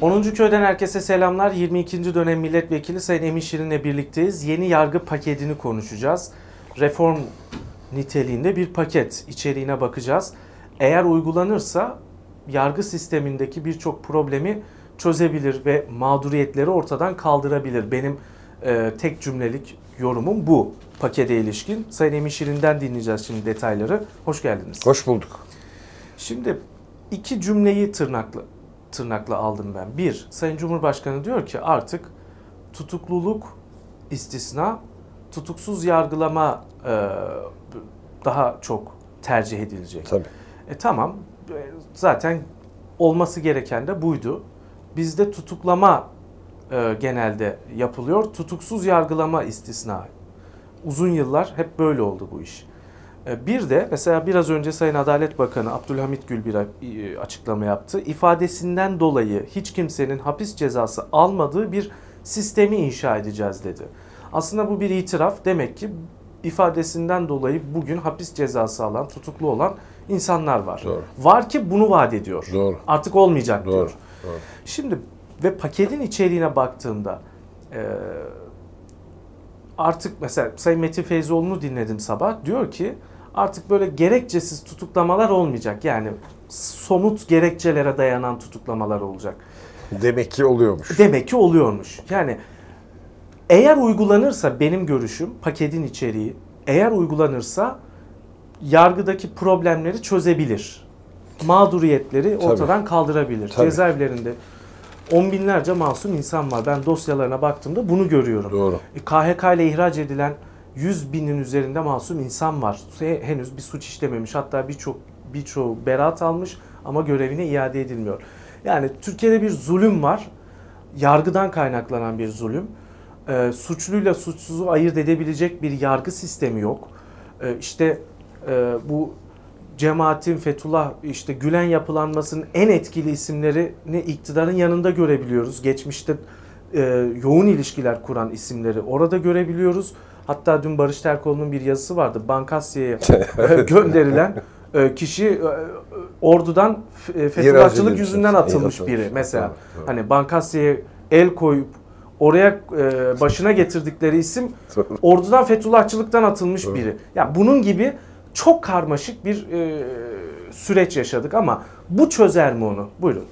10. Köy'den herkese selamlar. 22. dönem milletvekili Sayın Emin Şirin'le birlikteyiz. Yeni yargı paketini konuşacağız. Reform niteliğinde bir paket. İçeriğine bakacağız. Eğer uygulanırsa yargı sistemindeki birçok problemi çözebilir ve mağduriyetleri ortadan kaldırabilir. Benim e, tek cümlelik yorumum bu pakete ilişkin. Sayın Emin Şirin'den dinleyeceğiz şimdi detayları. Hoş geldiniz. Hoş bulduk. Şimdi iki cümleyi tırnaklı tırnakla aldım ben. Bir, Sayın Cumhurbaşkanı diyor ki artık tutukluluk istisna, tutuksuz yargılama e, daha çok tercih edilecek. Tabii. E tamam, e, zaten olması gereken de buydu. Bizde tutuklama e, genelde yapılıyor, tutuksuz yargılama istisna. Uzun yıllar hep böyle oldu bu iş. E, bir de mesela biraz önce Sayın Adalet Bakanı Abdülhamit Gül bir e, açıklama yaptı. İfadesinden dolayı hiç kimsenin hapis cezası almadığı bir sistemi inşa edeceğiz dedi. Aslında bu bir itiraf. Demek ki ifadesinden dolayı bugün hapis cezası alan, tutuklu olan insanlar var. Doğru. Var ki bunu vaat ediyor. Doğru. Artık olmayacak Doğru. diyor. Doğru. Şimdi ve paketin içeriğine baktığımda e, artık mesela Sayın Metin Feyzoğlu'nu dinledim sabah. Diyor ki artık böyle gerekçesiz tutuklamalar olmayacak. Yani somut gerekçelere dayanan tutuklamalar olacak. Demek ki oluyormuş. Demek ki oluyormuş. Yani eğer uygulanırsa benim görüşüm paketin içeriği eğer uygulanırsa yargıdaki problemleri çözebilir. Mağduriyetleri Tabii. ortadan kaldırabilir. Tabii. Cezaevlerinde on binlerce masum insan var. Ben dosyalarına baktığımda bunu görüyorum. Doğru. E, KHK ile ihraç edilen 100 binin üzerinde masum insan var. He- Henüz bir suç işlememiş. Hatta birçok birçoğu beraat almış ama görevine iade edilmiyor. Yani Türkiye'de bir zulüm var. Yargıdan kaynaklanan bir zulüm. E, suçluyla suçsuzu ayırt edebilecek bir yargı sistemi yok. E, işte e, bu cemaatin Fethullah işte Gülen yapılanmasının en etkili isimlerini iktidarın yanında görebiliyoruz. Geçmişte e, yoğun ilişkiler kuran isimleri orada görebiliyoruz. Hatta dün Barış Terkoğlu'nun bir yazısı vardı. Bankasya'ya e, gönderilen e, kişi e, ordudan Fethullahçılık yüzünden atılmış biri mesela. Hani Bankasya'ya el koyup oraya e, başına getirdikleri isim ordudan Fethullahçılıktan atılmış biri. Ya bunun gibi çok karmaşık bir e, süreç yaşadık ama bu çözer mi onu? Buyurun.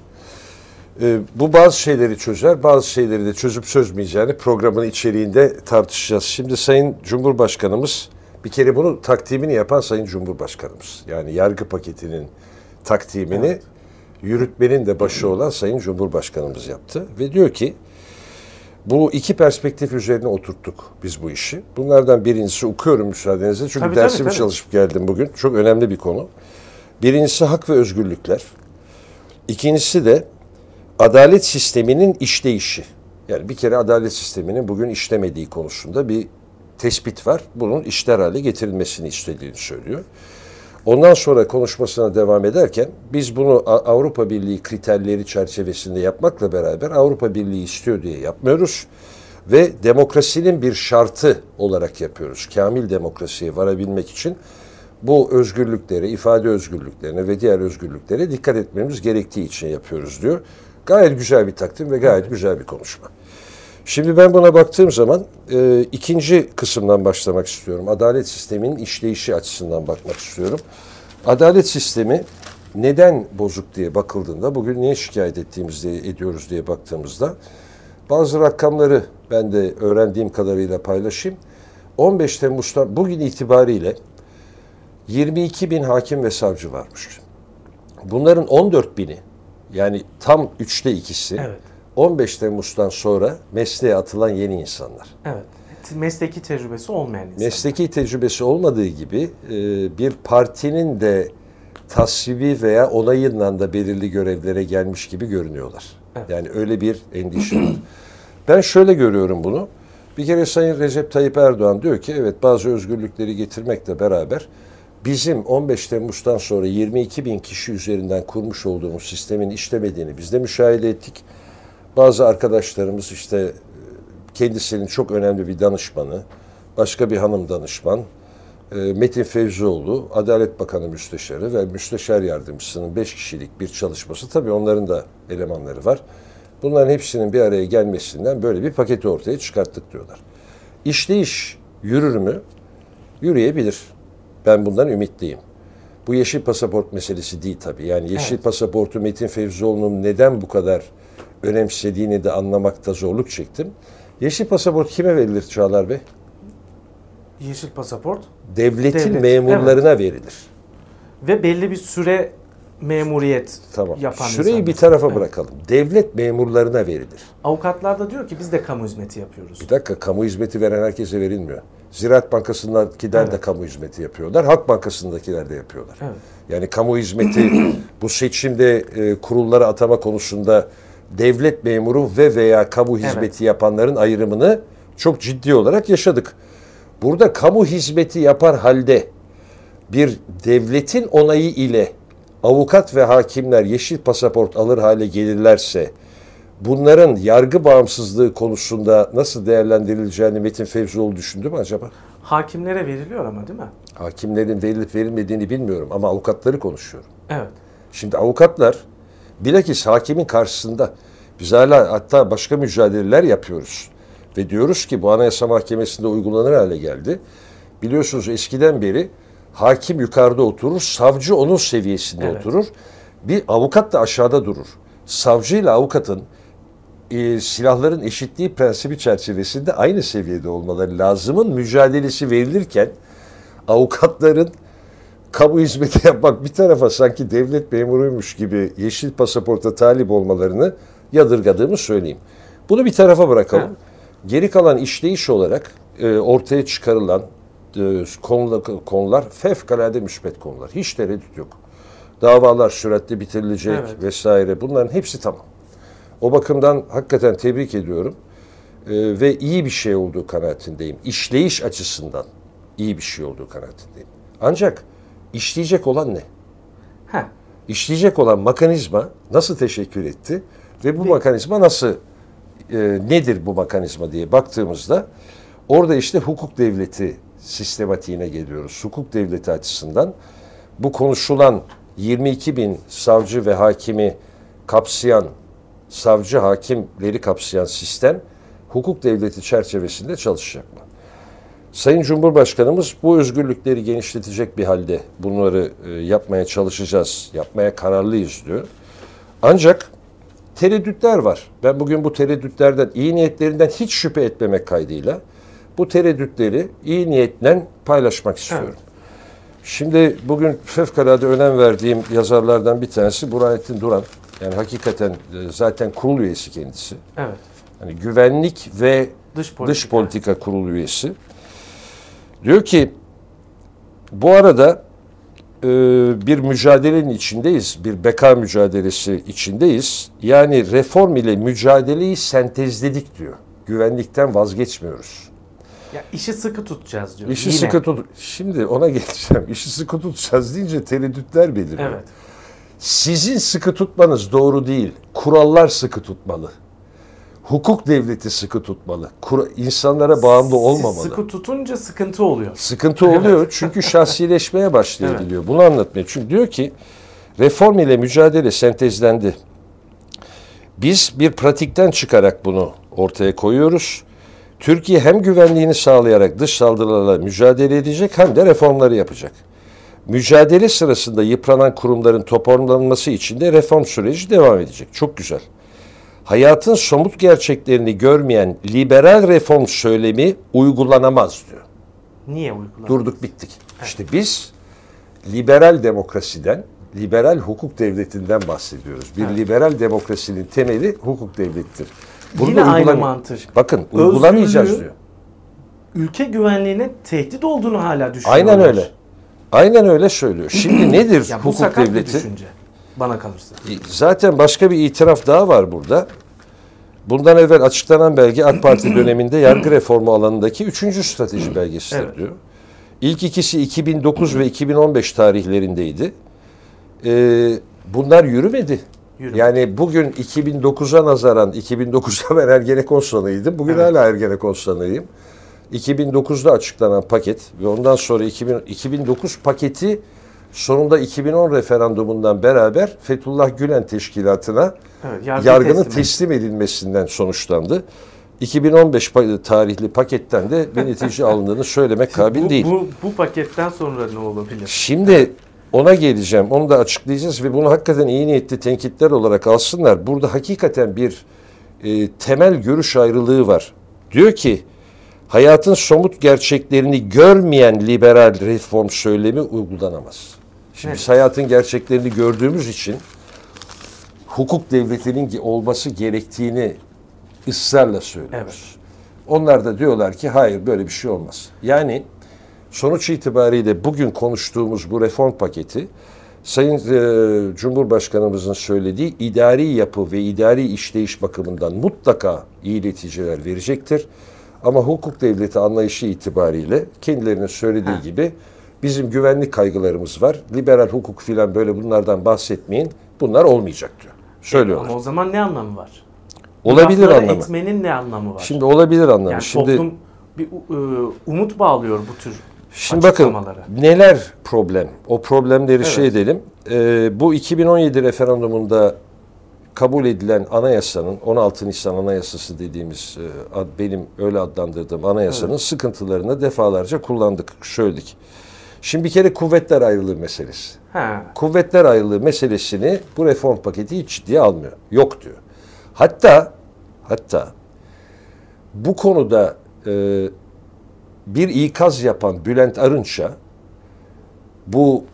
Ee, bu bazı şeyleri çözer, bazı şeyleri de çözüp çözmeyeceğini programın içeriğinde tartışacağız. Şimdi Sayın Cumhurbaşkanımız bir kere bunu takdimini yapan Sayın Cumhurbaşkanımız. Yani yargı paketinin takdimini Evet. yürütmenin de başı olan Sayın Cumhurbaşkanımız yaptı ve diyor ki bu iki perspektif üzerine oturttuk biz bu işi. Bunlardan birincisi okuyorum müsaadenizle çünkü Tabii, tabii, dersimi tabii. çalışıp geldim bugün. Çok önemli bir konu. Birincisi hak ve özgürlükler. İkincisi de adalet sisteminin işleyişi. Yani bir kere adalet sisteminin bugün işlemediği konusunda bir tespit var. Bunun işler hale getirilmesini istediğini söylüyor. Ondan sonra konuşmasına devam ederken biz bunu Avrupa Birliği kriterleri çerçevesinde yapmakla beraber Avrupa Birliği istiyor diye yapmıyoruz ve demokrasinin bir şartı olarak yapıyoruz. Kamil demokrasiye varabilmek için bu özgürlüklere, ifade özgürlüklerine ve diğer özgürlüklere dikkat etmemiz gerektiği için yapıyoruz diyor. Gayet güzel bir takdim ve gayet güzel bir konuşma. Şimdi ben buna baktığım zaman e, ikinci kısımdan başlamak istiyorum. Adalet sisteminin işleyişi açısından bakmak istiyorum. Adalet sistemi neden bozuk diye bakıldığında, bugün niye şikayet ettiğimizde ediyoruz diye baktığımızda bazı rakamları ben de öğrendiğim kadarıyla paylaşayım. 15 Temmuz'dan bugün itibariyle 22 bin hakim ve savcı varmış. Bunların 14 bini yani tam üçte ikisi Evet. 15 Temmuz'dan sonra mesleğe atılan yeni insanlar. Evet. Mesleki tecrübesi olmayan insan. Mesleki tecrübesi olmadığı gibi e, bir partinin de tasvibi veya onayından da belirli görevlere gelmiş gibi görünüyorlar. Evet. Yani öyle bir endişe var. Ben şöyle görüyorum bunu. Bir kere Sayın Recep Tayyip Erdoğan diyor ki evet bazı özgürlükleri getirmekle beraber bizim 15 Temmuz'dan sonra 22 bin kişi üzerinden kurmuş olduğumuz sistemin işlemediğini biz de müşahede ettik. Bazı arkadaşlarımız işte e, kendisinin çok önemli bir danışmanı, başka bir hanım danışman, e, Metin Fevzioğlu, Adalet Bakanı Müsteşarı ve Müsteşar Yardımcısının 5 kişilik bir çalışması. Tabii onların da elemanları var. Bunların hepsinin bir araya gelmesinden böyle bir paketi ortaya çıkarttık diyorlar. İşleyiş yürür mü? Yürüyebilir. Ben bundan ümitliyim. Bu yeşil pasaport meselesi değil tabii. Yani yeşil Evet. pasaportu Metin Fevzioğlu'nun neden bu kadar önemsediğini de anlamakta zorluk çektim. Yeşil pasaport kime verilir Çağlar Bey? Yeşil pasaport Devletin Devlet, memurlarına verilir. ve belli bir süre memuriyet Tamam. yapan bir insanlar. tarafa Evet. bırakalım. Devlet memurlarına verilir. Avukatlar da diyor ki biz de kamu hizmeti yapıyoruz. Bir dakika kamu hizmeti veren herkese verilmiyor. Ziraat Bankası'ndakiler de Evet. kamu hizmeti yapıyorlar. Halk Bankası'ndakiler de yapıyorlar. Evet. Yani kamu hizmeti bu seçimde e, kurullara atama konusunda devlet memuru ve veya kamu Evet. hizmeti yapanların ayrımını çok ciddi olarak yaşadık. Burada kamu hizmeti yapar halde bir devletin onayı ile avukat ve hakimler yeşil pasaport alır hale gelirlerse bunların yargı bağımsızlığı konusunda nasıl değerlendirileceğini Metin Fevzioğlu düşündü mü acaba? Hakimlere veriliyor ama değil mi? Hakimlerin verilip verilmediğini bilmiyorum ama avukatları konuşuyorum. Evet. Şimdi avukatlar bilakis hakimin karşısında biz hala hatta başka mücadeleler yapıyoruz. Ve diyoruz ki bu Anayasa Mahkemesi'nde uygulanır hale geldi. Biliyorsunuz eskiden beri hakim yukarıda oturur, savcı onun seviyesinde Evet. oturur. Bir avukat da aşağıda durur. Savcıyla avukatın e, silahların eşitliği prensibi çerçevesinde aynı seviyede olmaları lazımın mücadelesi verilirken avukatların kamu hizmeti yapmak bir tarafa sanki devlet memuruymuş gibi yeşil pasaporta talip olmalarını yadırgadığımı söyleyeyim. Bunu bir tarafa bırakalım. Evet. Geri kalan işleyiş olarak e, ortaya çıkarılan konular, konular fevkalade müspet konular. Hiç tereddüt yok. Davalar süratle bitirilecek Evet. vesaire. Bunların hepsi tamam. O bakımdan hakikaten tebrik ediyorum. E, ve iyi bir şey olduğu kanaatindeyim. İşleyiş açısından iyi bir şey olduğu kanaatindeyim. Ancak işleyecek olan ne? Heh. İşleyecek olan mekanizma nasıl teşekkür etti ve bu mekanizma nasıl e, nedir bu mekanizma diye baktığımızda orada işte hukuk devleti sistematiğine geliyoruz. Hukuk devleti açısından bu konuşulan 22 bin savcı ve hakimi kapsayan savcı hakimleri kapsayan sistem hukuk devleti çerçevesinde çalışacak mı? Sayın Cumhurbaşkanımız bu özgürlükleri genişletecek bir halde bunları e, yapmaya çalışacağız, yapmaya kararlıyız diyor. Ancak tereddütler var. Ben bugün bu tereddütlerden, iyi niyetlerinden hiç şüphe etmemek kaydıyla bu tereddütleri iyi niyetle paylaşmak istiyorum. Şimdi bugün fevkalade önem verdiğim yazarlardan bir tanesi Burhanettin Duran. Yani hakikaten e, zaten kurul üyesi kendisi. Evet. Hani güvenlik ve Dış politika. dış politika kurulu üyesi. Diyor ki bu arada e, bir mücadelenin içindeyiz. Bir beka mücadelesi içindeyiz. Yani reform ile mücadeleyi sentezledik diyor. Güvenlikten vazgeçmiyoruz. Ya işi sıkı tutacağız diyor. İşi Yine. sıkı tut. Şimdi ona geçeceğim. İşi sıkı tutacağız deyince tereddütler beliriyor. Evet. Sizin sıkı tutmanız doğru değil. Kurallar sıkı tutmalı. Hukuk devleti sıkı tutmalı. Kura- insanlara bağımlı olmamalı. Sıkı tutunca sıkıntı oluyor. Sıkıntı oluyor çünkü şahsileşmeye başlayabiliyor. Bunu anlatmaya. Çünkü diyor ki reform ile mücadele sentezlendi. Biz bir pratikten çıkarak bunu ortaya koyuyoruz. Türkiye hem güvenliğini sağlayarak dış saldırılarla mücadele edecek hem de reformları yapacak. Mücadele sırasında yıpranan kurumların toparlanması için de reform süreci devam edecek. Çok güzel. Hayatın somut gerçeklerini görmeyen liberal reform söylemi uygulanamaz diyor. Niye uygulanıyor? Durduk bittik. İşte biz liberal demokrasiden, liberal hukuk devletinden bahsediyoruz. Bir Evet. liberal demokrasinin temeli hukuk devlettir. Yine aynı uygulan- mantık. Bakın uygulamayacağız Özgürlüğü- diyor. Ülke güvenliğine tehdit olduğunu hala düşünüyorlar. Aynen öyle. Aynen öyle söylüyor. Şimdi nedir Ya bu hukuk devleti? düşünce. Bana kalırsa. Zaten başka bir itiraf daha var burada. Bundan evvel açıklanan belge AK Parti döneminde yargı reformu alanındaki üçüncü strateji belgesidir Evet. diyor. İlk ikisi 2009 ve 2015 tarihlerindeydi. Ee, bunlar yürümedi. Yürümedi. Yani bugün 2009'a nazaran, 2009'da ben Ergenekon sanığıydım. Bugün Evet. hala Ergenekon sanığıyım. 2009'da açıklanan paket ve ondan sonra 2000, 2009 paketi sonunda 2010 referandumundan beraber Fethullah Gülen Teşkilatı'na Evet, yargı yargının teslim teslim edilmesinden sonuçlandı. 2015 pa- tarihli paketten de bir netice alındığını söylemek kabil bu, değil. Bu, bu paketten sonra ne olabilir? Şimdi ona geleceğim. Onu da açıklayacağız ve bunu hakikaten iyi niyetli tenkitler olarak alsınlar. Burada hakikaten bir e, temel görüş ayrılığı var. Diyor ki hayatın somut gerçeklerini görmeyen liberal reform söylemi uygulanamaz. Şimdi biz hayatın gerçeklerini gördüğümüz için hukuk devletinin olması gerektiğini ısrarla söylüyoruz. Onlar da diyorlar ki hayır böyle bir şey olmaz. Yani sonuç itibariyle bugün konuştuğumuz bu reform paketi Sayın e, Cumhurbaşkanımızın söylediği idari yapı ve idari işleyiş bakımından mutlaka iyi neticeler verecektir. Ama hukuk devleti anlayışı itibariyle kendilerinin söylediği Ha. gibi bizim güvenlik kaygılarımız var. Liberal hukuk filan böyle bunlardan bahsetmeyin. Bunlar olmayacak diyor. Söylüyorlar. Ama o zaman ne anlamı var? Olabilir Lafları anlamı. etmenin ne anlamı var? Şimdi olabilir anlamı. yani Şimdi toplum bir e, umut bağlıyor bu tür Şimdi bakın neler problem? O problemleri şey Evet. edelim. Ee, bu 2017 referandumunda kabul edilen anayasanın 16 Nisan Anayasası dediğimiz e, benim öyle adlandırdığım anayasanın sıkıntılarını defalarca kullandık, söyledik. Şimdi bir kere kuvvetler ayrılığı meselesi. Ha. Kuvvetler ayrılığı meselesini bu reform paketi hiç ciddiye almıyor. Yok diyor. Hatta hatta bu konuda e, bir ikaz yapan Bülent Arınç'a bu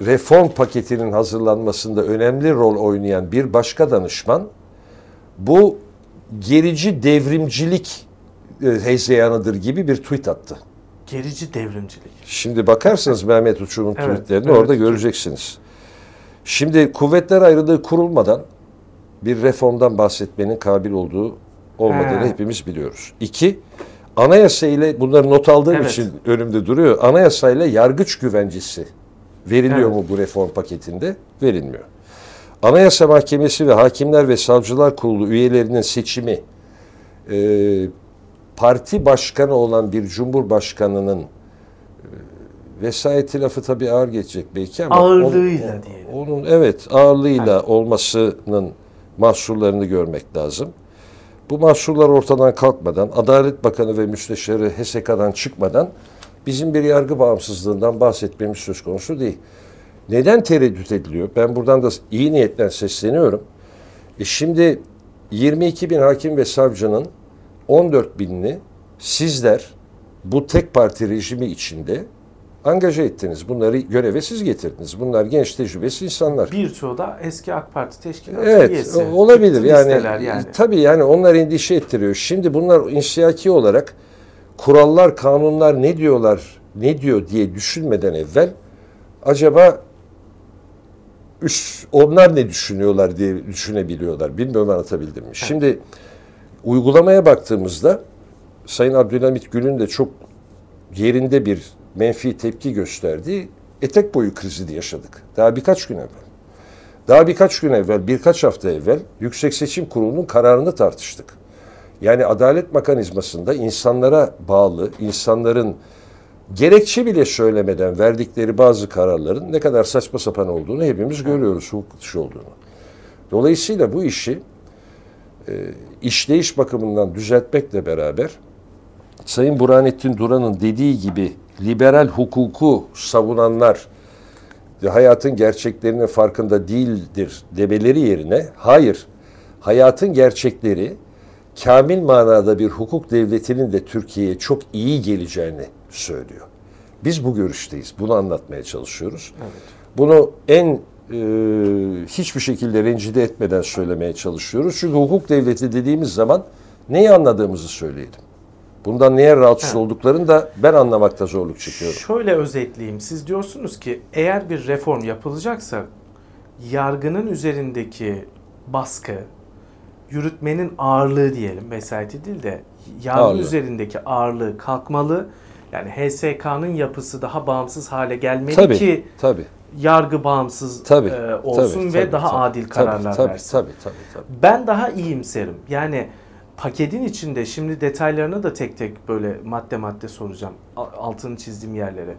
reform paketinin hazırlanmasında önemli rol oynayan bir başka danışman bu gerici devrimcilik e, hezeyanıdır gibi bir tweet attı. Gerici devrimcilik. Şimdi bakarsanız Mehmet Uçum'un Evet, tweetlerini Mehmet orada Uçum. göreceksiniz. Şimdi kuvvetler ayrılığı kurulmadan bir reformdan bahsetmenin kabil olduğu olmadığını He. hepimiz biliyoruz. İki, anayasa ile bunları not aldığım Evet. için önümde duruyor. Anayasa ile yargıç güvencesi veriliyor Evet. mu bu reform paketinde? Verilmiyor. Anayasa Mahkemesi ve Hakimler ve Savcılar Kurulu üyelerinin seçimi e, parti başkanı olan bir cumhurbaşkanının e, vesayeti lafı tabii ağır geçecek belki ama Ağırlığıyla onun, diyelim. onun evet ağırlığıyla olmasının mahsurlarını görmek lazım. Bu mahsurlar ortadan kalkmadan, Adalet Bakanı ve Müsteşarı HSK'dan çıkmadan bizim bir yargı bağımsızlığından bahsetmemiz söz konusu değil. Neden tereddüt ediliyor? Ben buradan da iyi niyetten sesleniyorum. E şimdi 22 bin hakim ve savcının 14 binini sizler bu tek parti rejimi içinde angaja ettiniz. Bunları göreve siz getirdiniz. Bunlar genç tecrübesiz insanlar. Birçoğu da eski AK Parti teşkilatı Evet üyesi. o- olabilir yani, yani. tabii yani onlar endişe ettiriyor. Şimdi bunlar insiyaki olarak kurallar kanunlar ne diyorlar ne diyor diye düşünmeden evvel acaba üst, onlar ne düşünüyorlar diye düşünebiliyorlar. Bilmiyorum anlatabildim mi? Şimdi uygulamaya baktığımızda Sayın Abdülhamit Gül'ün de çok yerinde bir menfi tepki gösterdiği etek boyu krizini yaşadık. Daha birkaç gün evvel. Daha birkaç gün evvel, birkaç hafta evvel Yüksek Seçim Kurulu'nun kararını tartıştık. Yani adalet mekanizmasında insanlara bağlı, insanların gerekçe bile söylemeden verdikleri bazı kararların ne kadar saçma sapan olduğunu hepimiz görüyoruz, hukuk dışı olduğunu. Dolayısıyla bu işi e, işleyiş bakımından düzeltmekle beraber Sayın Burhanettin Duran'ın dediği gibi liberal hukuku savunanlar hayatın gerçeklerinin farkında değildir demeleri yerine hayır hayatın gerçekleri kamil manada bir hukuk devletinin de Türkiye'ye çok iyi geleceğini söylüyor. Biz bu görüşteyiz. Bunu anlatmaya çalışıyoruz. Bunu en e, hiçbir şekilde rencide etmeden söylemeye çalışıyoruz. Çünkü hukuk devleti dediğimiz zaman neyi anladığımızı söyleyelim. Bundan neye rahatsız Evet. olduklarını da ben anlamakta zorluk çekiyorum. Şöyle özetleyeyim. Siz diyorsunuz ki eğer bir reform yapılacaksa yargının üzerindeki baskı, yürütmenin ağırlığı diyelim, vesayeti değil de yargı Ağırlığı. üzerindeki ağırlığı kalkmalı. Yani HSK'nın yapısı daha bağımsız hale gelmeli Tabii, ki tabii, yargı bağımsız tabii. e, olsun tabii, ve tabii, daha tabii, adil tabii, kararlar tabii, versin. Tabii, tabii, tabii. Ben daha iyimserim. Yani paketin içinde şimdi detaylarını da tek tek böyle madde madde soracağım. Altını çizdiğim yerlere.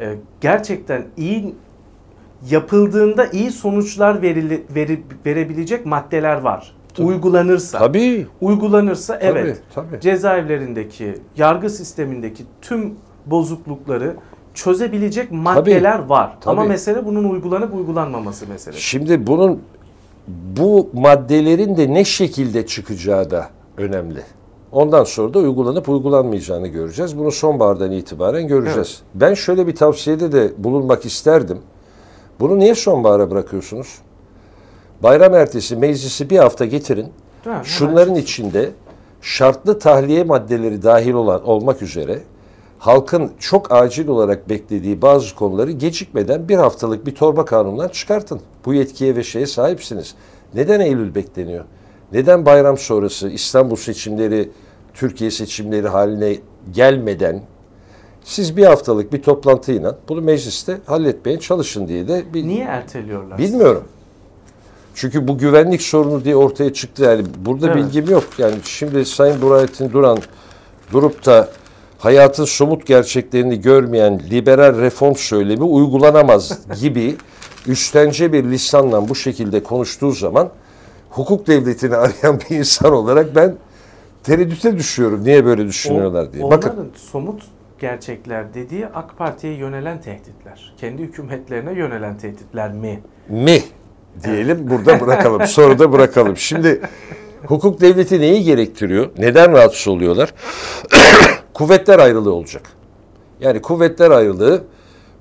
e, gerçekten iyi yapıldığında iyi sonuçlar verili, veri, verebilecek maddeler var. Tabii. Uygulanırsa. Tabii. Uygulanırsa evet. tabii. Cezaevlerindeki, yargı sistemindeki tüm bozuklukları çözebilecek maddeler var. Ama tabii. mesele bunun uygulanıp uygulanmaması meselesi. Şimdi bunun bu maddelerin de ne şekilde çıkacağı da önemli. Ondan sonra da uygulanıp uygulanmayacağını göreceğiz. Bunu sonbahardan itibaren göreceğiz. Ben şöyle bir tavsiyede de bulunmak isterdim. Bunu niye sonbahara bırakıyorsunuz? Bayram ertesi meclisi bir hafta getirin. Mi? Şunların içinde şartlı tahliye maddeleri dahil olan olmak üzere halkın çok acil olarak beklediği bazı konuları gecikmeden bir haftalık bir torba kanundan çıkartın. Bu yetkiye ve şeye sahipsiniz. Neden Eylül bekleniyor? Neden bayram sonrası İstanbul seçimleri, Türkiye seçimleri haline gelmeden siz bir haftalık bir toplantıyla bunu mecliste halletmeye çalışın diye de bir Niye erteliyorlar? Bilmiyorum. Çünkü bu güvenlik sorunu diye ortaya çıktı. Yani burada Evet. bilgim yok. Yani şimdi Sayın Burhanettin Duran durup da hayatın somut gerçeklerini görmeyen liberal reform söylemi uygulanamaz gibi üstence bir lisanla bu şekilde konuştuğu zaman hukuk devletini arayan bir insan olarak ben tereddüte düşüyorum. Niye böyle düşünüyorlar diye. Onların Bakın somut gerçekler dediği AK Parti'ye yönelen tehditler. Kendi hükümetlerine yönelen tehditler mi? mi diyelim burada bırakalım. Sonra da bırakalım. Şimdi hukuk devleti neyi gerektiriyor? Neden rahatsız oluyorlar? kuvvetler ayrılığı olacak. Yani kuvvetler ayrılığı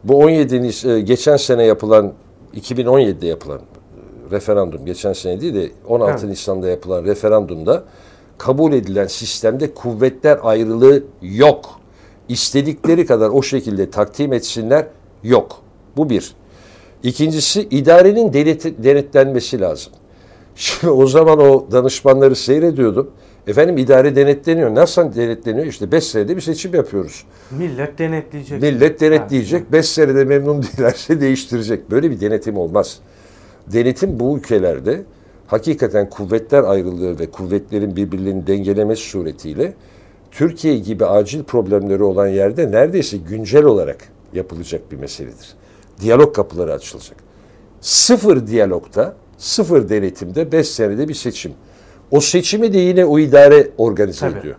bu 17 Nis- e, geçen sene yapılan 2017'de yapılan referandum geçen sene değil de 16 Evet. Nisan'da yapılan referandumda kabul edilen sistemde kuvvetler ayrılığı yok. İstedikleri kadar o şekilde takdim etsinler yok. Bu bir. İkincisi idarenin denet- denetlenmesi lazım. Şimdi o zaman o danışmanları seyrediyordum. Efendim idare denetleniyor. Nasıl denetleniyor? İşte 5 senede bir seçim yapıyoruz. Millet denetleyecek. Millet denetleyecek. 5 senede memnun değillerse değiştirecek. Böyle bir denetim olmaz. Denetim bu ülkelerde hakikaten kuvvetler ayrılığı ve kuvvetlerin birbirlerini dengelemesi suretiyle Türkiye gibi acil problemleri olan yerde neredeyse güncel olarak yapılacak bir meseledir. Diyalog kapıları açılacak. Sıfır diyalogta, sıfır denetimde 5 senede bir seçim. O seçimi de yine o idare organize Tabii. ediyor.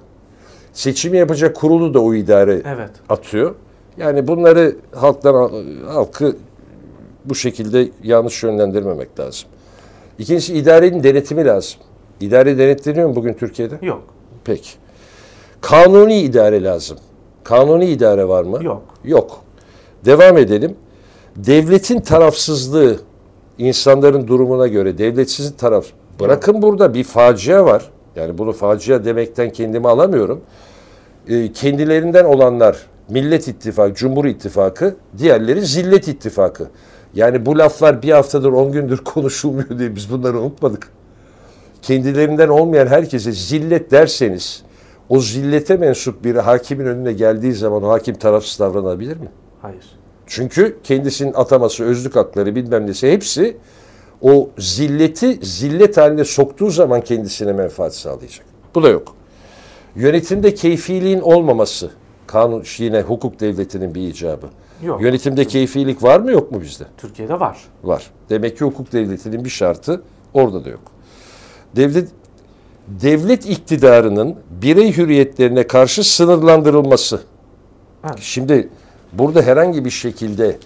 Seçimi yapacak kurulu da o idare Evet. atıyor. Yani bunları halktan halkı bu şekilde yanlış yönlendirmemek lazım. İkincisi idarenin denetimi lazım. İdare denetleniyor mu bugün Türkiye'de? Yok. Peki. Kanuni idare lazım. Kanuni idare var mı? Yok. Yok. Devam edelim. Devletin tarafsızlığı insanların durumuna göre devletsizin taraf. Bırakın burada bir facia var. Yani bunu facia demekten kendimi alamıyorum. Ee, kendilerinden olanlar Millet İttifakı, Cumhur İttifakı, diğerleri Zillet İttifakı. Yani bu laflar bir haftadır, on gündür konuşulmuyor diye biz bunları unutmadık. Kendilerinden olmayan herkese zillet derseniz, o zillete mensup biri hakimin önüne geldiği zaman o hakim tarafsız davranabilir mi? Hayır. Çünkü kendisinin ataması, özlük hakları bilmem nesi hepsi o zilleti zillet haline soktuğu zaman kendisine menfaat sağlayacak. Bu da yok. Yönetimde keyfiliğin olmaması kanun yine hukuk devletinin bir icabı. Yok. Yönetimde keyfilik var mı yok mu bizde? Türkiye'de var. Var. Demek ki hukuk devletinin bir şartı orada da yok. Devlet devlet iktidarının birey hürriyetlerine karşı sınırlandırılması. Evet. Şimdi burada herhangi bir şekilde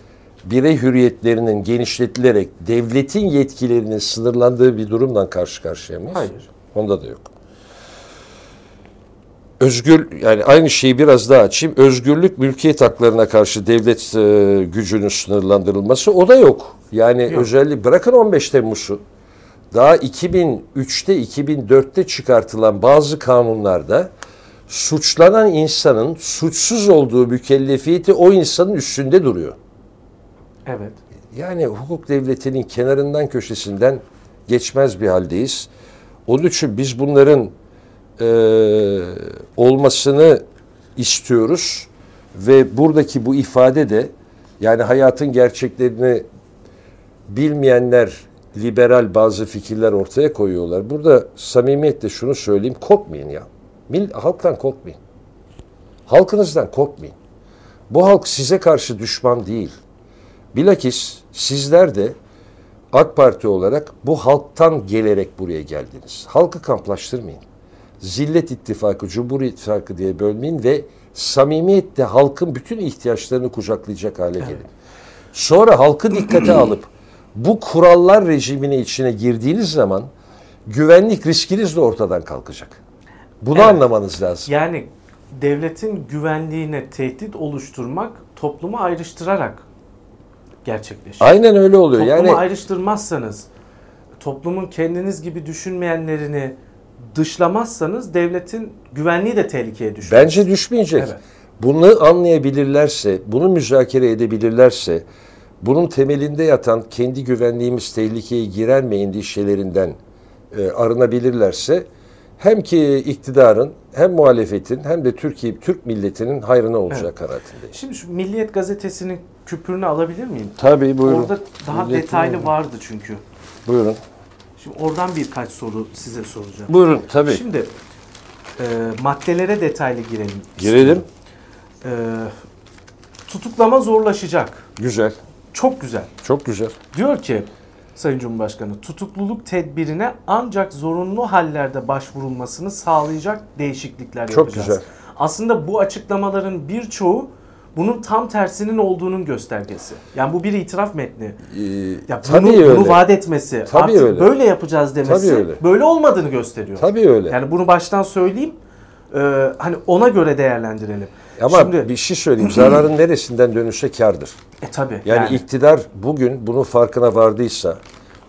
birey hürriyetlerinin genişletilerek devletin yetkilerinin sınırlandığı bir durumdan karşı karşıya mıyız? Hayır. Onda da yok. Özgür yani aynı şeyi biraz daha açayım. Özgürlük mülkiyet haklarına karşı devlet e, gücünün sınırlandırılması o da yok. Yani Yok. özellikle bırakın 15 Temmuz'u. Daha 2003'te 2004'te çıkartılan bazı kanunlarda suçlanan insanın suçsuz olduğu mükellefiyeti o insanın üstünde duruyor. Evet. Yani hukuk devletinin kenarından köşesinden geçmez bir haldeyiz. Onun için biz bunların e, olmasını istiyoruz ve buradaki bu ifade de yani hayatın gerçeklerini bilmeyenler liberal bazı fikirler ortaya koyuyorlar. Burada samimiyetle şunu söyleyeyim korkmayın ya. Mil, halktan korkmayın. Halkınızdan korkmayın. Bu halk size karşı düşman değil. Bilakis sizler de AK Parti olarak bu halktan gelerek buraya geldiniz. Halkı kamplaştırmayın. Zillet İttifakı, Cumhur İttifakı diye bölmeyin ve samimiyetle halkın bütün ihtiyaçlarını kucaklayacak hale gelin. Sonra halkı dikkate alıp bu kurallar rejimine içine girdiğiniz zaman güvenlik riskiniz de ortadan kalkacak. Bunu Evet. anlamanız lazım. Yani devletin güvenliğine tehdit oluşturmak toplumu ayrıştırarak gerçekleşiyor. Aynen öyle oluyor. Toplumu Yani ayrıştırmazsanız, toplumun kendiniz gibi düşünmeyenlerini dışlamazsanız devletin güvenliği de tehlikeye düşer. Bence düşmeyecek. Evet. Bunu anlayabilirlerse, bunu müzakere edebilirlerse, bunun temelinde yatan kendi güvenliğimiz tehlikeye girer mi endişelerinden e, arınabilirlerse hem ki iktidarın hem muhalefetin hem de Türkiye Türk milletinin hayrına olacak Evet. kanaatindeyim. Şimdi şu Milliyet Gazetesi'nin küpürünü alabilir miyim? Tabii buyurun. Orada daha Milletin- detaylı vardı çünkü. Buyurun. Şimdi oradan birkaç soru size soracağım. Buyurun tabii. Şimdi e, maddelere detaylı girelim. Girelim. E, tutuklama zorlaşacak. Güzel. Çok güzel. Çok güzel. Diyor ki Sayın Cumhurbaşkanı tutukluluk tedbirine ancak zorunlu hallerde başvurulmasını sağlayacak değişiklikler Çok yapacağız. güzel. Aslında bu açıklamaların birçoğu bunun tam tersinin olduğunun göstergesi. Yani bu bir itiraf metni. Ee, Ya tabii bunu, öyle. bunu vaat etmesi, Tabii artık öyle. böyle yapacağız demesi Tabii öyle. böyle olmadığını gösteriyor. Tabii öyle. Yani bunu baştan söyleyeyim. Ee, hani ona göre değerlendirelim. Ama Şimdi, bir şey söyleyeyim. Zararın neresinden dönüşse kardır. e tabii. Yani, iktidar bugün bunun farkına vardıysa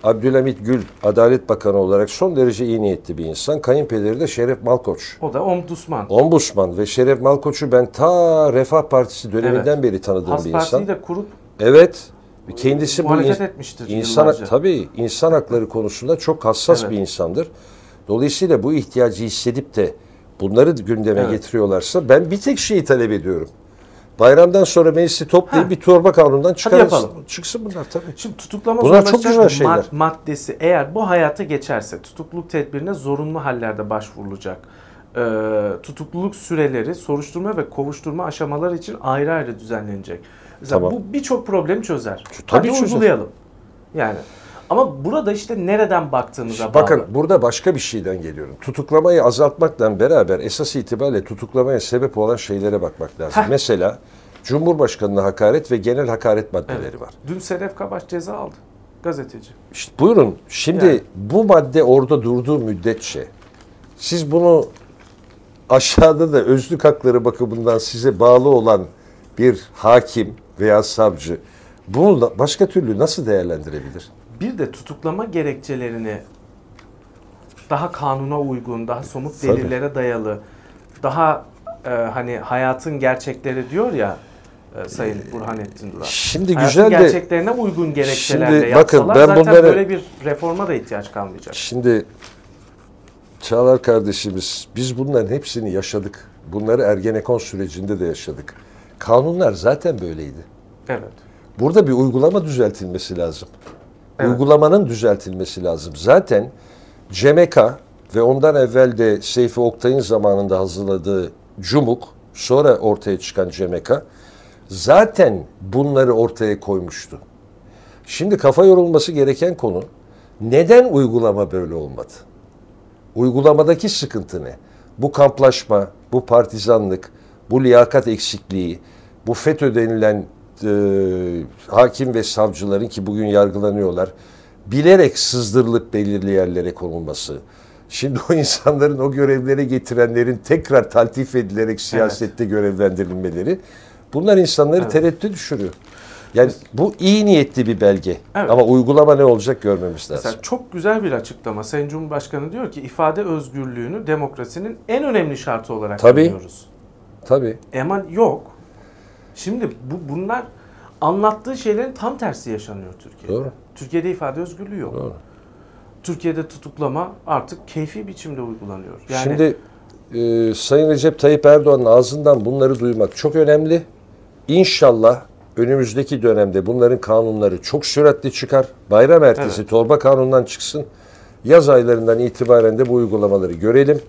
Abdülhamit Gül Adalet Bakanı olarak son derece iyi niyetli bir insan. Kayınpederi de Şeref Malkoç. o da ombudsman. Ombudsman ve Şeref Malkoç'u ben ta Refah Partisi döneminden beri tanıdığım Has bir Parti'yi insan. de kurup Evet. Kendisi bu in- etmiştir insan yıllarca. tabii insan hakları konusunda çok hassas Evet. bir insandır. Dolayısıyla bu ihtiyacı hissedip de bunları gündeme Evet. getiriyorlarsa ben bir tek şeyi talep ediyorum. Bayramdan sonra meclisi toplayıp Ha. bir torba kanundan yapalım. Çıksın bunlar tabii. Şimdi tutuklama Bunlar çok güzel mad- şeyler. maddesi eğer bu hayata geçerse tutukluluk tedbirine zorunlu hallerde başvurulacak. Ee, tutukluluk süreleri soruşturma ve kovuşturma aşamaları için ayrı ayrı düzenlenecek. Mesela Tamam. bu birçok problemi çözer. Tabii Hadi çözer. uygulayalım. Yani ama burada işte nereden baktığınıza bağlı. Bakın burada başka bir şeyden geliyorum. Tutuklamayı azaltmakla beraber esas itibariyle tutuklamaya sebep olan şeylere bakmak lazım. Heh. Mesela Cumhurbaşkanı'na hakaret ve genel hakaret maddeleri Evet. var. Dün Sedef Kabaş ceza aldı. Gazeteci. İşte buyurun. Şimdi Yani. bu madde orada durduğu müddetçe siz bunu aşağıda da özlük hakları bakımından size bağlı olan bir hakim veya savcı bunu başka türlü nasıl değerlendirebilir? Bir de tutuklama gerekçelerini daha kanuna uygun, daha somut Tabii. delillere dayalı, daha e, hani hayatın gerçekleri diyor ya e, Sayın Burhanettin Duran. Şimdi Hayatın güzel de gerçeklerine uygun gerekçelerle Şimdi bakın, ben zaten bunları- böyle bir reforma da ihtiyaç kalmayacak. Şimdi Çağlar kardeşimiz biz bunların hepsini yaşadık. Bunları Ergenekon sürecinde de yaşadık. Kanunlar zaten böyleydi. Evet. Burada bir uygulama düzeltilmesi lazım. Evet. Uygulamanın düzeltilmesi lazım. Zaten CMK ve ondan evvel de Seyfi Oktay'ın zamanında hazırladığı Cumuk, sonra ortaya çıkan CMK zaten bunları ortaya koymuştu. Şimdi kafa yorulması gereken konu neden uygulama böyle olmadı? Uygulamadaki sıkıntı ne? Bu kamplaşma, bu partizanlık, bu liyakat eksikliği, bu FETÖ denilen hakim ve savcıların ki bugün yargılanıyorlar, bilerek sızdırılıp belirli yerlere konulması. Şimdi o insanların o görevlere getirenlerin tekrar taltif edilerek siyasette görevlendirilmeleri bunlar insanları Evet. tereddüte düşürüyor. Yani bu iyi niyetli bir belge. Evet. Ama uygulama ne olacak görmemiz lazım. Mesela çok güzel bir açıklama. Sayın Cumhurbaşkanı diyor ki ifade özgürlüğünü demokrasinin en önemli şartı olarak Tabii. görüyoruz. Tabii. Ama yok. Şimdi bu bunlar anlattığı şeylerin tam tersi yaşanıyor Türkiye'de. Doğru. Türkiye'de ifade özgürlüğü yok. Doğru. Türkiye'de tutuklama artık keyfi biçimde uygulanıyor. Yani Şimdi e, Sayın Recep Tayyip Erdoğan'ın ağzından bunları duymak çok önemli. İnşallah önümüzdeki dönemde bunların kanunları çok süratli çıkar. Bayram ertesi Evet. torba kanundan çıksın. Yaz aylarından itibaren de bu uygulamaları görelim.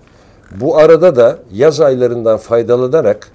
Bu arada da yaz aylarından faydalanarak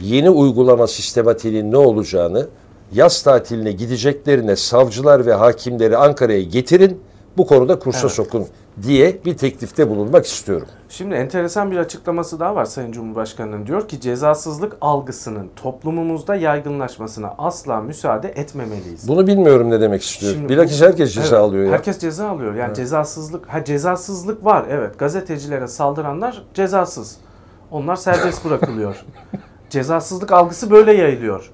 yeni uygulama sistematiğinin ne olacağını yaz tatiline gideceklerine savcılar ve hakimleri Ankara'ya getirin bu konuda kursa Evet. sokun diye bir teklifte bulunmak istiyorum. Şimdi enteresan bir açıklaması daha var Sayın Cumhurbaşkanı'nın. Diyor ki cezasızlık algısının toplumumuzda yaygınlaşmasına asla müsaade etmemeliyiz. Bunu bilmiyorum ne demek istiyor. Şimdi Bilakis bu- herkes ceza Evet, alıyor ya. Herkes ceza alıyor. Yani cezasızlık, ha cezasızlık var evet. Gazetecilere saldıranlar cezasız. Onlar serbest bırakılıyor. cezasızlık algısı böyle yayılıyor.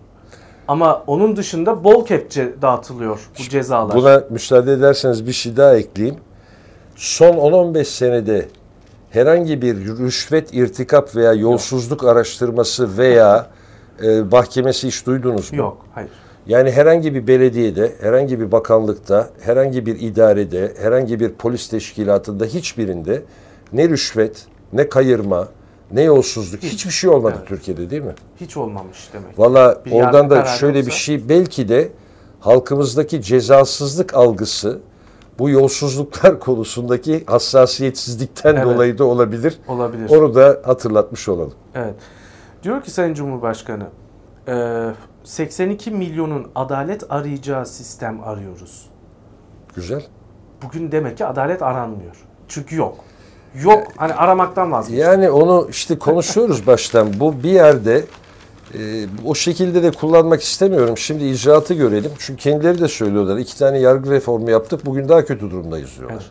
Ama onun dışında bol kepçe dağıtılıyor bu cezalar. Buna müsaade ederseniz bir şey daha ekleyeyim. Son 10-15 senede herhangi bir rüşvet, irtikap veya yolsuzluk araştırması veya e, mahkemesi hiç duydunuz mu? Yok, hayır. Yani herhangi bir belediyede, herhangi bir bakanlıkta, herhangi bir idarede, herhangi bir polis teşkilatında hiçbirinde ne rüşvet, ne kayırma, ne yolsuzluk hiçbir şey olmadı Evet. Türkiye'de değil mi? Hiç olmamış demek. Valla Bir oradan da şöyle bir yoksa- şey belki de halkımızdaki cezasızlık algısı bu yolsuzluklar konusundaki hassasiyetsizlikten Evet. dolayı da olabilir. Olabilir. Onu da hatırlatmış olalım. Evet. Diyor ki Sayın Cumhurbaşkanı, e, 82 milyonun adalet arayacağı sistem arıyoruz. Güzel. Bugün demek ki adalet aranmıyor. Çünkü yok. Yok. Hani aramaktan vazgeç. Yani onu işte konuşuyoruz baştan. Bu bir yerde e, o şekilde de kullanmak istemiyorum. Şimdi icraatı görelim. Çünkü kendileri de söylüyorlar. İki tane yargı reformu yaptık. Bugün daha kötü durumdayız diyorlar.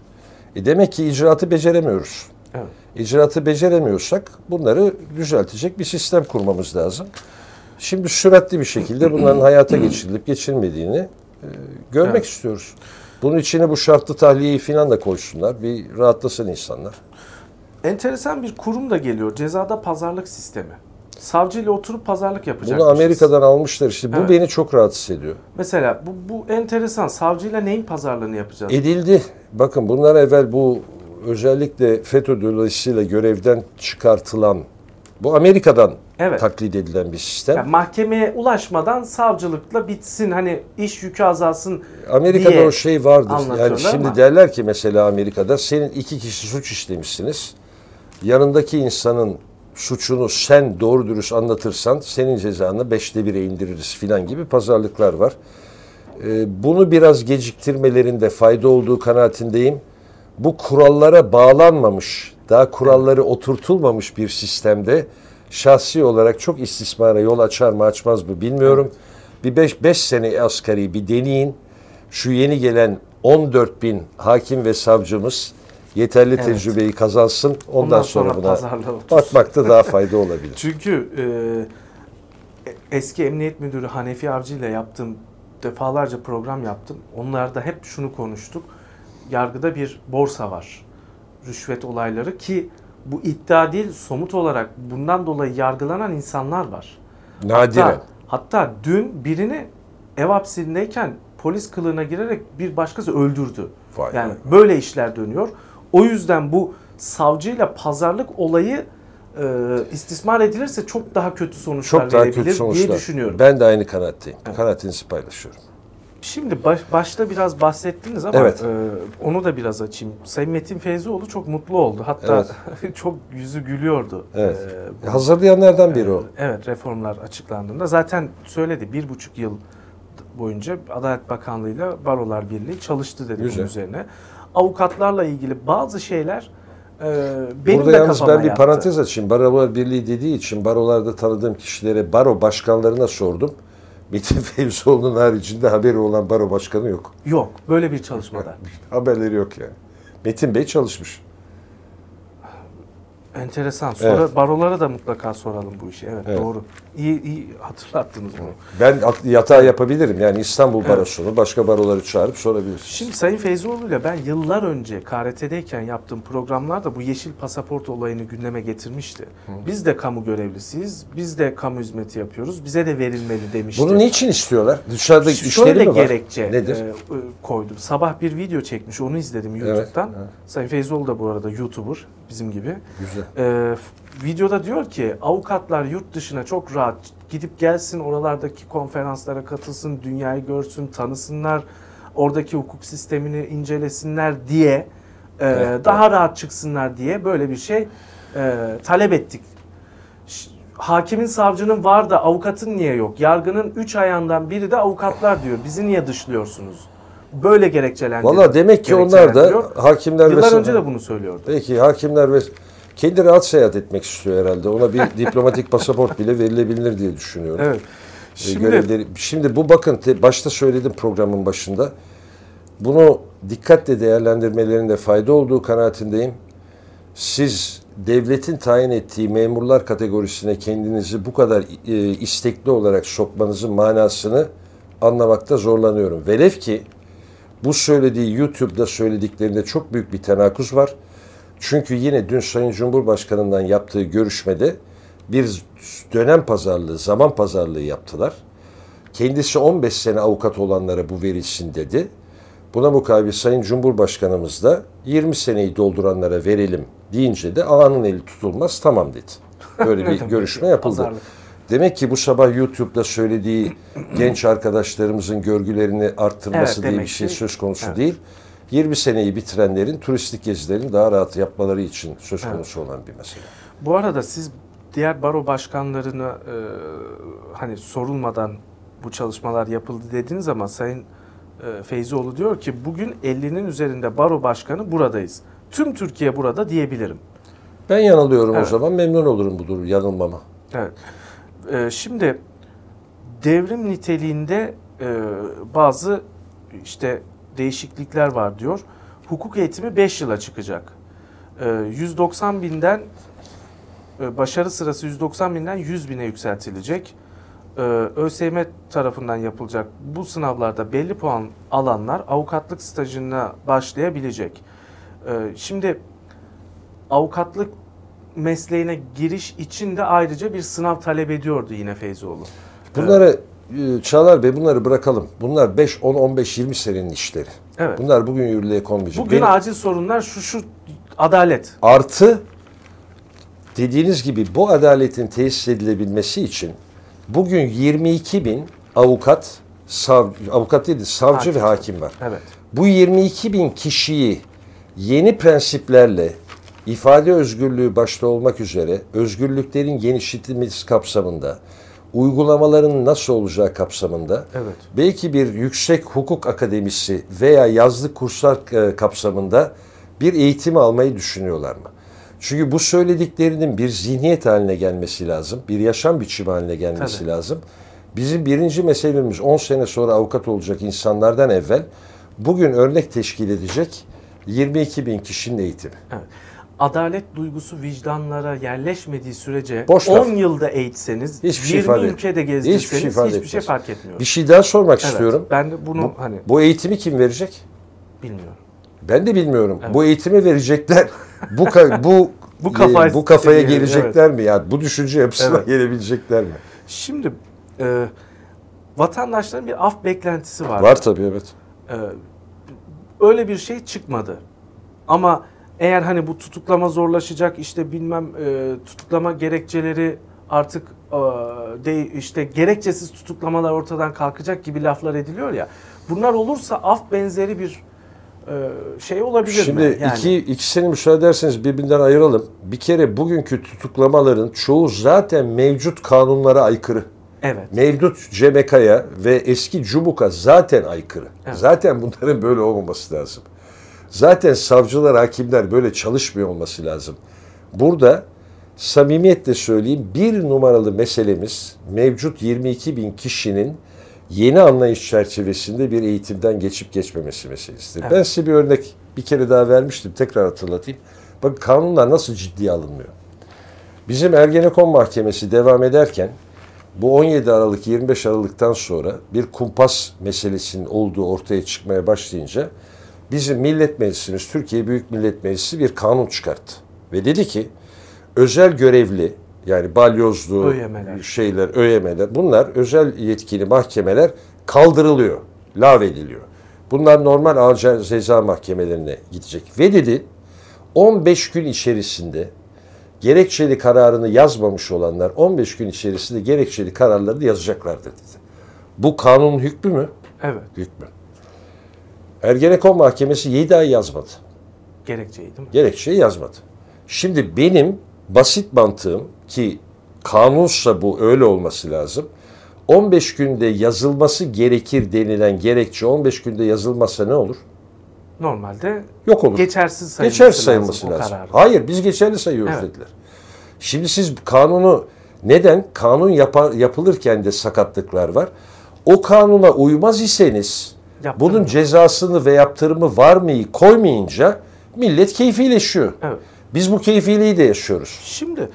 E demek ki icraatı beceremiyoruz. Evet. İcraatı beceremiyorsak bunları düzeltecek bir sistem kurmamız lazım. Şimdi süratli bir şekilde bunların hayata geçirilip geçirilmediğini e, görmek Evet. istiyoruz. Bunun içine bu şartlı tahliyeyi falan da koysunlar. Bir rahatlasın insanlar. Enteresan bir kurum da geliyor. Cezada pazarlık sistemi. Savcıyla oturup pazarlık yapacakmışız. Bunu Amerika'dan almışlar işte. Bu Evet. beni çok rahatsız ediyor. Mesela bu, bu enteresan. Savcıyla neyin pazarlığını yapacağız? Edildi. Bakın bunlar evvel bu özellikle FETÖ dolayısıyla görevden çıkartılan bu Amerika'dan Evet. taklit edilen bir sistem. Yani mahkemeye ulaşmadan savcılıkla bitsin hani iş yükü azalsın Amerika'da diye o şey vardır. Yani şimdi ama- derler ki mesela Amerika'da senin iki kişi suç işlemişsiniz. Yanındaki insanın suçunu sen doğru dürüst anlatırsan senin cezanı beşte bire indiririz filan gibi pazarlıklar var. Ee, bunu biraz geciktirmelerinde fayda olduğu kanaatindeyim. Bu kurallara bağlanmamış, daha kuralları oturtulmamış bir sistemde şahsi olarak çok istismara yol açar mı açmaz mı bilmiyorum. Bir 5 sene asgari bir deneyin. Şu yeni gelen 14 bin hakim ve savcımız yeterli Evet. tecrübeyi kazansın. Ondan, Ondan sonra, sonra buna bakmakta daha fayda olabilir. Çünkü e, eski emniyet müdürü Hanefi Avcı ile yaptığım defalarca program yaptım. Onlarda hep şunu konuştuk. Yargıda bir borsa var. Rüşvet olayları ki bu iddia değil somut olarak bundan dolayı yargılanan insanlar var. Nadiren. Hatta, hatta dün birini ev hapsindeyken polis kılığına girerek bir başkası öldürdü. Vay yani vay. böyle işler dönüyor. O yüzden bu savcıyla pazarlık olayı e, istismar edilirse çok daha kötü sonuçlar Çok daha verebilir kötü sonuçlar. diye düşünüyorum. Ben de aynı kanaatteyim. Evet. Kanaatinizi paylaşıyorum. Şimdi baş- başta biraz bahsettiniz ama Evet. e, onu da biraz açayım. Sayın Metin Feyzioğlu çok mutlu oldu. Hatta çok yüzü gülüyordu. Evet. E, bu- Hazırlayanlardan biri o. Evet reformlar açıklandığında zaten söyledi bir buçuk yıl boyunca Adalet Bakanlığı'yla Barolar Birliği çalıştı dedi Güzel. bunun üzerine. Avukatlarla ilgili bazı şeyler e, benim Burada de yalnız ben bir yattı. parantez açayım. Barolar Birliği dediği için barolarda tanıdığım kişilere, baro başkanlarına sordum. Metin Feyzoğlu'nun haricinde haberi olan baro başkanı yok. Yok böyle bir çalışmada. Haberleri yok yani. Metin Bey çalışmış. Enteresan. Sonra Evet. barolara da mutlaka soralım bu işi. Evet, Evet. doğru. İyi, iyi hatırlattınız bunu. Ben yatağı yapabilirim. Yani İstanbul Barosu'nu, başka baroları çağırıp sorabilirsiniz. Şimdi Sayın Feyzoğlu ile ben yıllar önce KRT'deyken yaptığım programlarda bu yeşil pasaport olayını gündeme getirmişti. Biz de kamu görevlisiyiz, biz de kamu hizmeti yapıyoruz, bize de verilmeli demişti. Bunu niçin istiyorlar? Dışarıda Ş- işleri Şöyle mi var? gerekçe Nedir? e, e, koydum. Sabah bir video çekmiş, onu izledim YouTube'dan. evet. Sayın Feyzoğlu da bu arada YouTuber, bizim gibi. Güzel. E, f- videoda diyor ki avukatlar yurt dışına çok rahat gidip gelsin oralardaki konferanslara katılsın, dünyayı görsün, tanısınlar, oradaki hukuk sistemini incelesinler diye e, Evet, daha rahat çıksınlar diye böyle bir şey e, talep ettik. Hakimin savcının var da avukatın niye yok? Yargının üç ayağından biri de avukatlar diyor. Bizi niye dışlıyorsunuz? Böyle gerekçelendiriyor. Valla demek ki onlar da hakimler Yıllar ve önce de bunu söylüyordu. Peki hakimler ve kendi rahat seyahat etmek istiyor herhalde. Ona bir diplomatik pasaport bile verilebilir diye düşünüyorum. Evet. Şimdi görevleri. Şimdi bu bakın te- başta söyledim programın başında. Bunu dikkatle değerlendirmelerinde fayda olduğu kanaatindeyim. Siz devletin tayin ettiği memurlar kategorisine kendinizi bu kadar e, istekli olarak sokmanızın manasını anlamakta zorlanıyorum. Velev ki bu söylediği YouTube'da söylediklerinde çok büyük bir tenakuz var. Çünkü yine dün Sayın Cumhurbaşkanı'ndan yaptığı görüşmede bir dönem pazarlığı, zaman pazarlığı yaptılar. Kendisi 15 sene avukat olanlara bu verilsin dedi. Buna mukabil Sayın Cumhurbaşkanımız da 20 seneyi dolduranlara verelim deyince de ağanın eli tutulmaz tamam dedi. Böyle bir görüşme yapıldı. pazarlık. Demek ki bu sabah YouTube'da söylediği genç arkadaşlarımızın görgülerini arttırması Evet, diye bir şey söz konusu evet. değil. 20 seneyi bitirenlerin turistik gezilerini daha rahat yapmaları için söz konusu olan bir mesele. bu arada siz diğer baro başkanlarına e, hani sorulmadan bu çalışmalar yapıldı dediğiniz zaman Sayın e, Feyzioğlu diyor ki bugün 50'nin üzerinde baro başkanı buradayız. Tüm Türkiye burada diyebilirim. Ben yanılıyorum Evet. o zaman memnun olurum budur yanılmama. Evet. Ee, şimdi devrim niteliğinde e, bazı işte değişiklikler var diyor. Hukuk eğitimi 5 yıla çıkacak. Ee, 190 binden e, başarı sırası 190 binden 100 bine yükseltilecek. Ee, ÖSYM tarafından yapılacak bu sınavlarda belli puan alanlar avukatlık stajına başlayabilecek. Ee, şimdi avukatlık mesleğine giriş için de ayrıca bir sınav talep ediyordu yine Feyzoğlu. Bunları e, Çağlar Bey bunları bırakalım. Bunlar 5, 10, 15, 20 senenin işleri. Evet. Bunlar bugün yürürlüğe konmayacak. Bugün Benim- acil sorunlar şu şu adalet. Artı dediğiniz gibi bu adaletin tesis edilebilmesi için bugün 22 bin avukat, sav, avukat değil de savcı Hakim. ve hakim var. Evet. Bu 22 bin kişiyi yeni prensiplerle ifade özgürlüğü başta olmak üzere özgürlüklerin genişletilmesi kapsamında uygulamaların nasıl olacağı kapsamında Evet. belki bir yüksek hukuk akademisi veya yazlık kurslar e, kapsamında bir eğitim almayı düşünüyorlar mı? Çünkü bu söylediklerinin bir zihniyet haline gelmesi lazım, bir yaşam biçimi haline gelmesi Tabii. lazım. Bizim birinci meselemiz 10 sene sonra avukat olacak insanlardan evvel bugün örnek teşkil edecek 22 bin kişinin eğitimi. Evet. Adalet duygusu vicdanlara yerleşmediği sürece Boş 10 laf. yılda eğitseniz, Hiçbir şey 20 ifade- ülkede hiçbir gezdirseniz şey hiçbir ifade şey, etmez. fark etmiyor. Bir şey daha sormak Evet, istiyorum. Ben de bunu Bu, hani bu eğitimi kim verecek? bilmiyorum. Ben de bilmiyorum. Evet. Bu eğitimi verecekler. Bu bu Bu kafa e, bu kafaya istediği- gelecekler mi? Yani bu düşünce yapısına Evet. gelebilecekler mi? Şimdi e, vatandaşların bir af beklentisi var. Var tabii evet. Ee, öyle bir şey çıkmadı. Ama eğer hani bu tutuklama zorlaşacak işte bilmem e, tutuklama gerekçeleri artık e, de, işte gerekçesiz tutuklamalar ortadan kalkacak gibi laflar ediliyor ya. Bunlar olursa af benzeri bir e, şey olabilir Şimdi mi? Yani, iki, ikisini müsaade ederseniz birbirinden ayıralım. Bir kere bugünkü tutuklamaların çoğu zaten mevcut kanunlara aykırı. evet. Mevcut CMK'ya ve eski CUBUK'a zaten aykırı. Evet. Zaten bunların böyle olmaması lazım. Zaten savcılar, hakimler böyle çalışmıyor olması lazım. Burada samimiyetle söyleyeyim bir numaralı meselemiz mevcut 22 bin kişinin yeni anlayış çerçevesinde bir eğitimden geçip geçmemesi meselesidir. Evet. Ben size bir örnek bir kere daha vermiştim. Tekrar hatırlatayım. Bakın kanunlar nasıl ciddiye alınmıyor. Bizim Ergenekon Mahkemesi devam ederken bu 17 Aralık 25 Aralık'tan sonra bir kumpas meselesinin olduğu ortaya çıkmaya başlayınca bizim Millet Meclisimiz, Türkiye Büyük Millet Meclisi bir kanun çıkarttı. Ve dedi ki özel görevli yani balyozlu ÖYM'ler. şeyler, ÖYM'ler bunlar özel yetkili mahkemeler kaldırılıyor, lağvediliyor. Bunlar normal ağır ceza mahkemelerine gidecek. Ve dedi 15 gün içerisinde gerekçeli kararını yazmamış olanlar 15 gün içerisinde gerekçeli kararlarını yazacaklardır dedi. Bu kanunun hükmü mü? Evet. Hükmü. Ergenekon Mahkemesi 7 ay yazmadı. Gerekçeyi değil mi? Gerekçeyi yazmadı. Şimdi benim basit mantığım ki kanunsa bu öyle olması lazım. 15 günde yazılması gerekir denilen gerekçe 15 günde yazılmazsa ne olur? Normalde Yok olur. geçersiz sayılması, Geçersiz sayılması lazım. lazım. Hayır biz geçerli sayıyoruz Evet. dediler. Şimdi siz kanunu neden? Kanun yapa- yapılırken de sakatlıklar var. O kanuna uymaz iseniz Yaptırım bunun cezasını ve yaptırımı var mıyı koymayınca millet keyfileşiyor. Evet. Biz bu keyfiliği de yaşıyoruz. Şimdi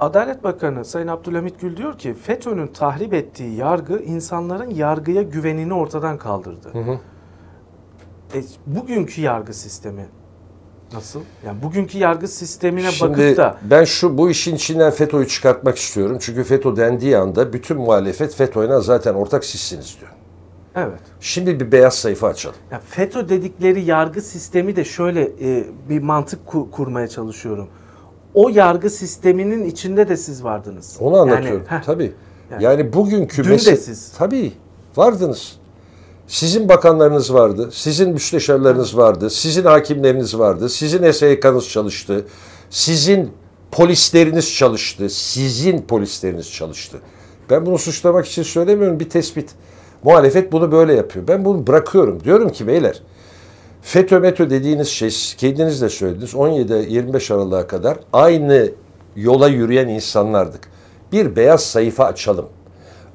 Adalet Bakanı Sayın Abdülhamit Gül diyor ki FETÖ'nün tahrip ettiği yargı insanların yargıya güvenini ortadan kaldırdı. E, bugünkü yargı sistemi nasıl? Yani bugünkü yargı sistemine Şimdi bakıp da ben şu bu işin içinden FETÖ'yü çıkartmak istiyorum. Çünkü FETÖ dendiği anda bütün muhalefet FETÖ'yle zaten ortak sizsiniz diyor. Evet. Şimdi bir beyaz sayfa açalım. Ya FETÖ dedikleri yargı sistemi de şöyle e, bir mantık ku- kurmaya çalışıyorum. O yargı sisteminin içinde de siz vardınız. Onu anlatıyorum. Yani, heh, tabii. Yani Yani, bugünkü dün de siz. Tabii. Vardınız. Sizin bakanlarınız vardı, sizin müsteşarlarınız vardı, sizin hakimleriniz vardı, sizin SYK'nız çalıştı, sizin polisleriniz çalıştı, sizin polisleriniz çalıştı. Ben bunu suçlamak için söylemiyorum, bir tespit. Muhalefet bunu böyle yapıyor. Ben bunu bırakıyorum. Diyorum ki beyler, FETÖ METÖ dediğiniz şey kendiniz de söylediniz 17-25 Aralık'a kadar aynı yola yürüyen insanlardık. Bir beyaz sayfa açalım.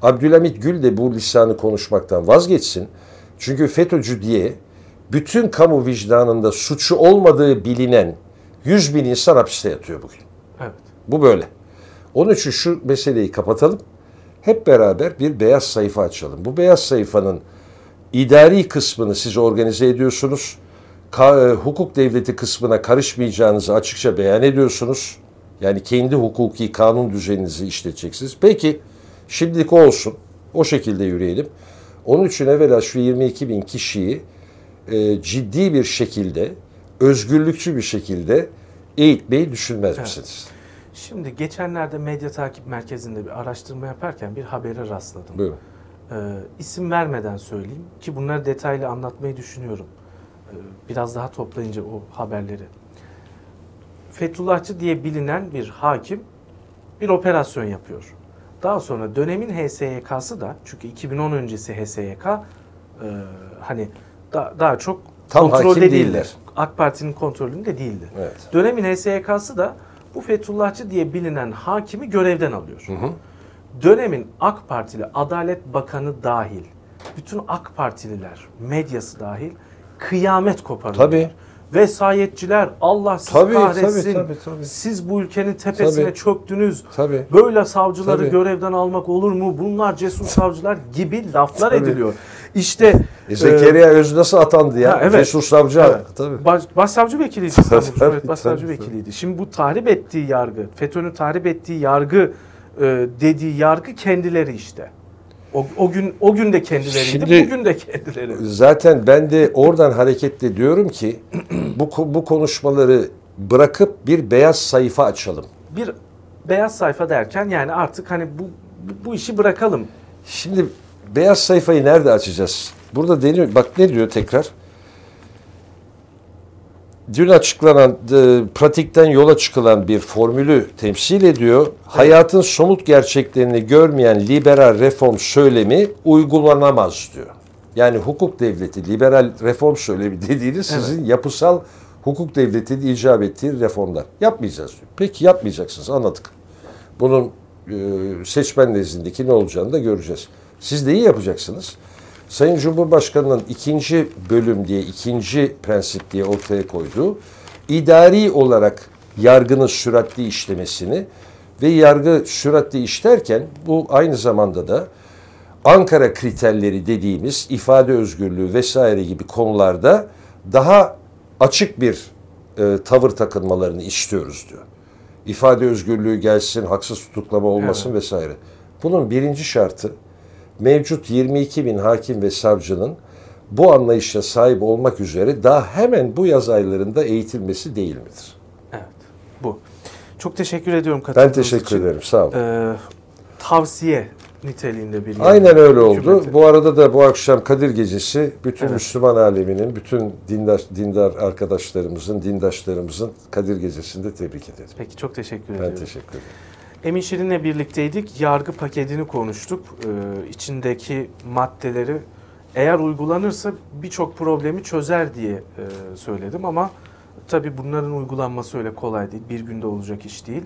Abdülhamit Gül de bu lisanı konuşmaktan vazgeçsin. Çünkü FETÖ'cü diye bütün kamu vicdanında suçu olmadığı bilinen 100 bin insan hapiste yatıyor bugün. Evet. Bu böyle. Onun için şu meseleyi kapatalım. Hep beraber bir beyaz sayfa açalım. Bu beyaz sayfanın idari kısmını siz organize ediyorsunuz. Ka- e, hukuk devleti kısmına karışmayacağınızı açıkça beyan ediyorsunuz. Yani kendi hukuki kanun düzeninizi işleteceksiniz. Peki şimdilik olsun. O şekilde yürüyelim. Onun için evvela şu 22 bin kişiyi e, ciddi bir şekilde, özgürlükçü bir şekilde eğitmeyi düşünmez misiniz? Şimdi geçenlerde medya takip merkezinde bir araştırma yaparken bir habere rastladım. Buyurun. Ee, isim vermeden söyleyeyim ki bunları detaylı anlatmayı düşünüyorum. Ee, biraz daha toplayınca o haberleri. Fethullahçı diye bilinen bir hakim bir operasyon yapıyor. Daha sonra dönemin HSYK'sı da çünkü 2010 öncesi HSYK e, hani da, daha çok Tam kontrolde değildi. değiller. AK Parti'nin kontrolünde değildi. Evet. Dönemin HSYK'sı da bu Fethullahçı diye bilinen hakimi görevden alıyor. Dönemin AK Partili Adalet Bakanı dahil, bütün AK Partililer, medyası dahil kıyamet koparıyor. Tabii. Vesayetçiler Allah sizi Tabii, kahretsin. tabii, tabii, tabii. Siz bu ülkenin tepesine Tabii. çöktünüz. Tabii. Böyle savcıları Tabii. görevden almak olur mu? Bunlar cesur savcılar gibi laflar Tabii. ediliyor. İşte E, Zekeriya Öz nasıl atandı ya? Ha, evet. Cesur savcı. Evet. Tabii. Baş, başsavcı vekiliydi İstanbul Tabii, Cumhuriyet tabii, Başsavcı tabii. vekiliydi. Şimdi bu tahrip ettiği yargı, FETÖ'nün tahrip ettiği yargı e, dediği yargı kendileri işte. O, o gün o gün de kendileriydi, Şimdi- bugün de kendileri. Zaten ben de oradan hareketle diyorum ki bu bu konuşmaları bırakıp bir beyaz sayfa açalım. Bir beyaz sayfa derken yani artık hani bu, bu işi bırakalım. Şimdi beyaz sayfayı nerede açacağız? Burada deniyor. Bak ne diyor tekrar? Dün açıklanan, e, pratikten yola çıkılan bir formülü temsil ediyor. Hayatın somut gerçeklerini görmeyen liberal reform söylemi uygulanamaz diyor. Yani hukuk devleti, liberal reform söylemi dediğiniz sizin yapısal hukuk devletinin icap ettiği reformlar. Yapmayacağız diyor. Peki yapmayacaksınız anladık. Bunun e, seçmen nezdindeki ne olacağını da göreceğiz. Siz neyi yapacaksınız? Sayın Cumhurbaşkanı'nın ikinci bölüm diye, ikinci prensip diye ortaya koyduğu idari olarak yargının süratli işlemesini ve yargı süratli işlerken bu aynı zamanda da Ankara kriterleri dediğimiz ifade özgürlüğü vesaire gibi konularda daha açık bir e, tavır takınmalarını istiyoruz diyor. İfade özgürlüğü gelsin, haksız tutuklama olmasın vesaire. Bunun birinci şartı mevcut 22 bin hakim ve savcının bu anlayışa sahip olmak üzere daha hemen bu yaz aylarında eğitilmesi değil midir? Evet. Bu. Çok teşekkür ediyorum Ben teşekkür için. ederim. Sağ olun. Ee, tavsiye niteliğinde bir Aynen öyle oldu. hükümete. Bu arada da bu akşam Kadir Gecesi bütün Evet. Müslüman aleminin, bütün dindar, dindar arkadaşlarımızın, dindaşlarımızın Kadir Gecesi'nde tebrik ederim. Peki çok teşekkür Ben ediyorum. teşekkür ederim. Emin Şirin'le birlikteydik. Yargı paketini konuştuk. Ee, içindeki maddeleri eğer uygulanırsa birçok problemi çözer diye e, söyledim ama tabii bunların uygulanması öyle kolay değil. Bir günde olacak iş değil.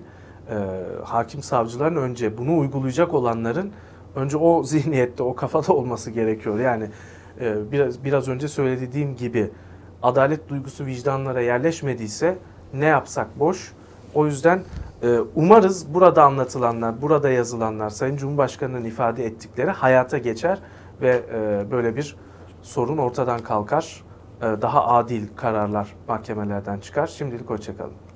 Ee, hakim savcıların önce bunu uygulayacak olanların önce o zihniyette, o kafada olması gerekiyor. Yani e, biraz biraz önce söylediğim gibi adalet duygusu vicdanlara yerleşmediyse ne yapsak boş. O yüzden umarız burada anlatılanlar, burada yazılanlar, Sayın Cumhurbaşkanı'nın ifade ettikleri hayata geçer ve e, böyle bir sorun ortadan kalkar. E, daha adil kararlar mahkemelerden çıkar. Şimdilik hoşçakalın.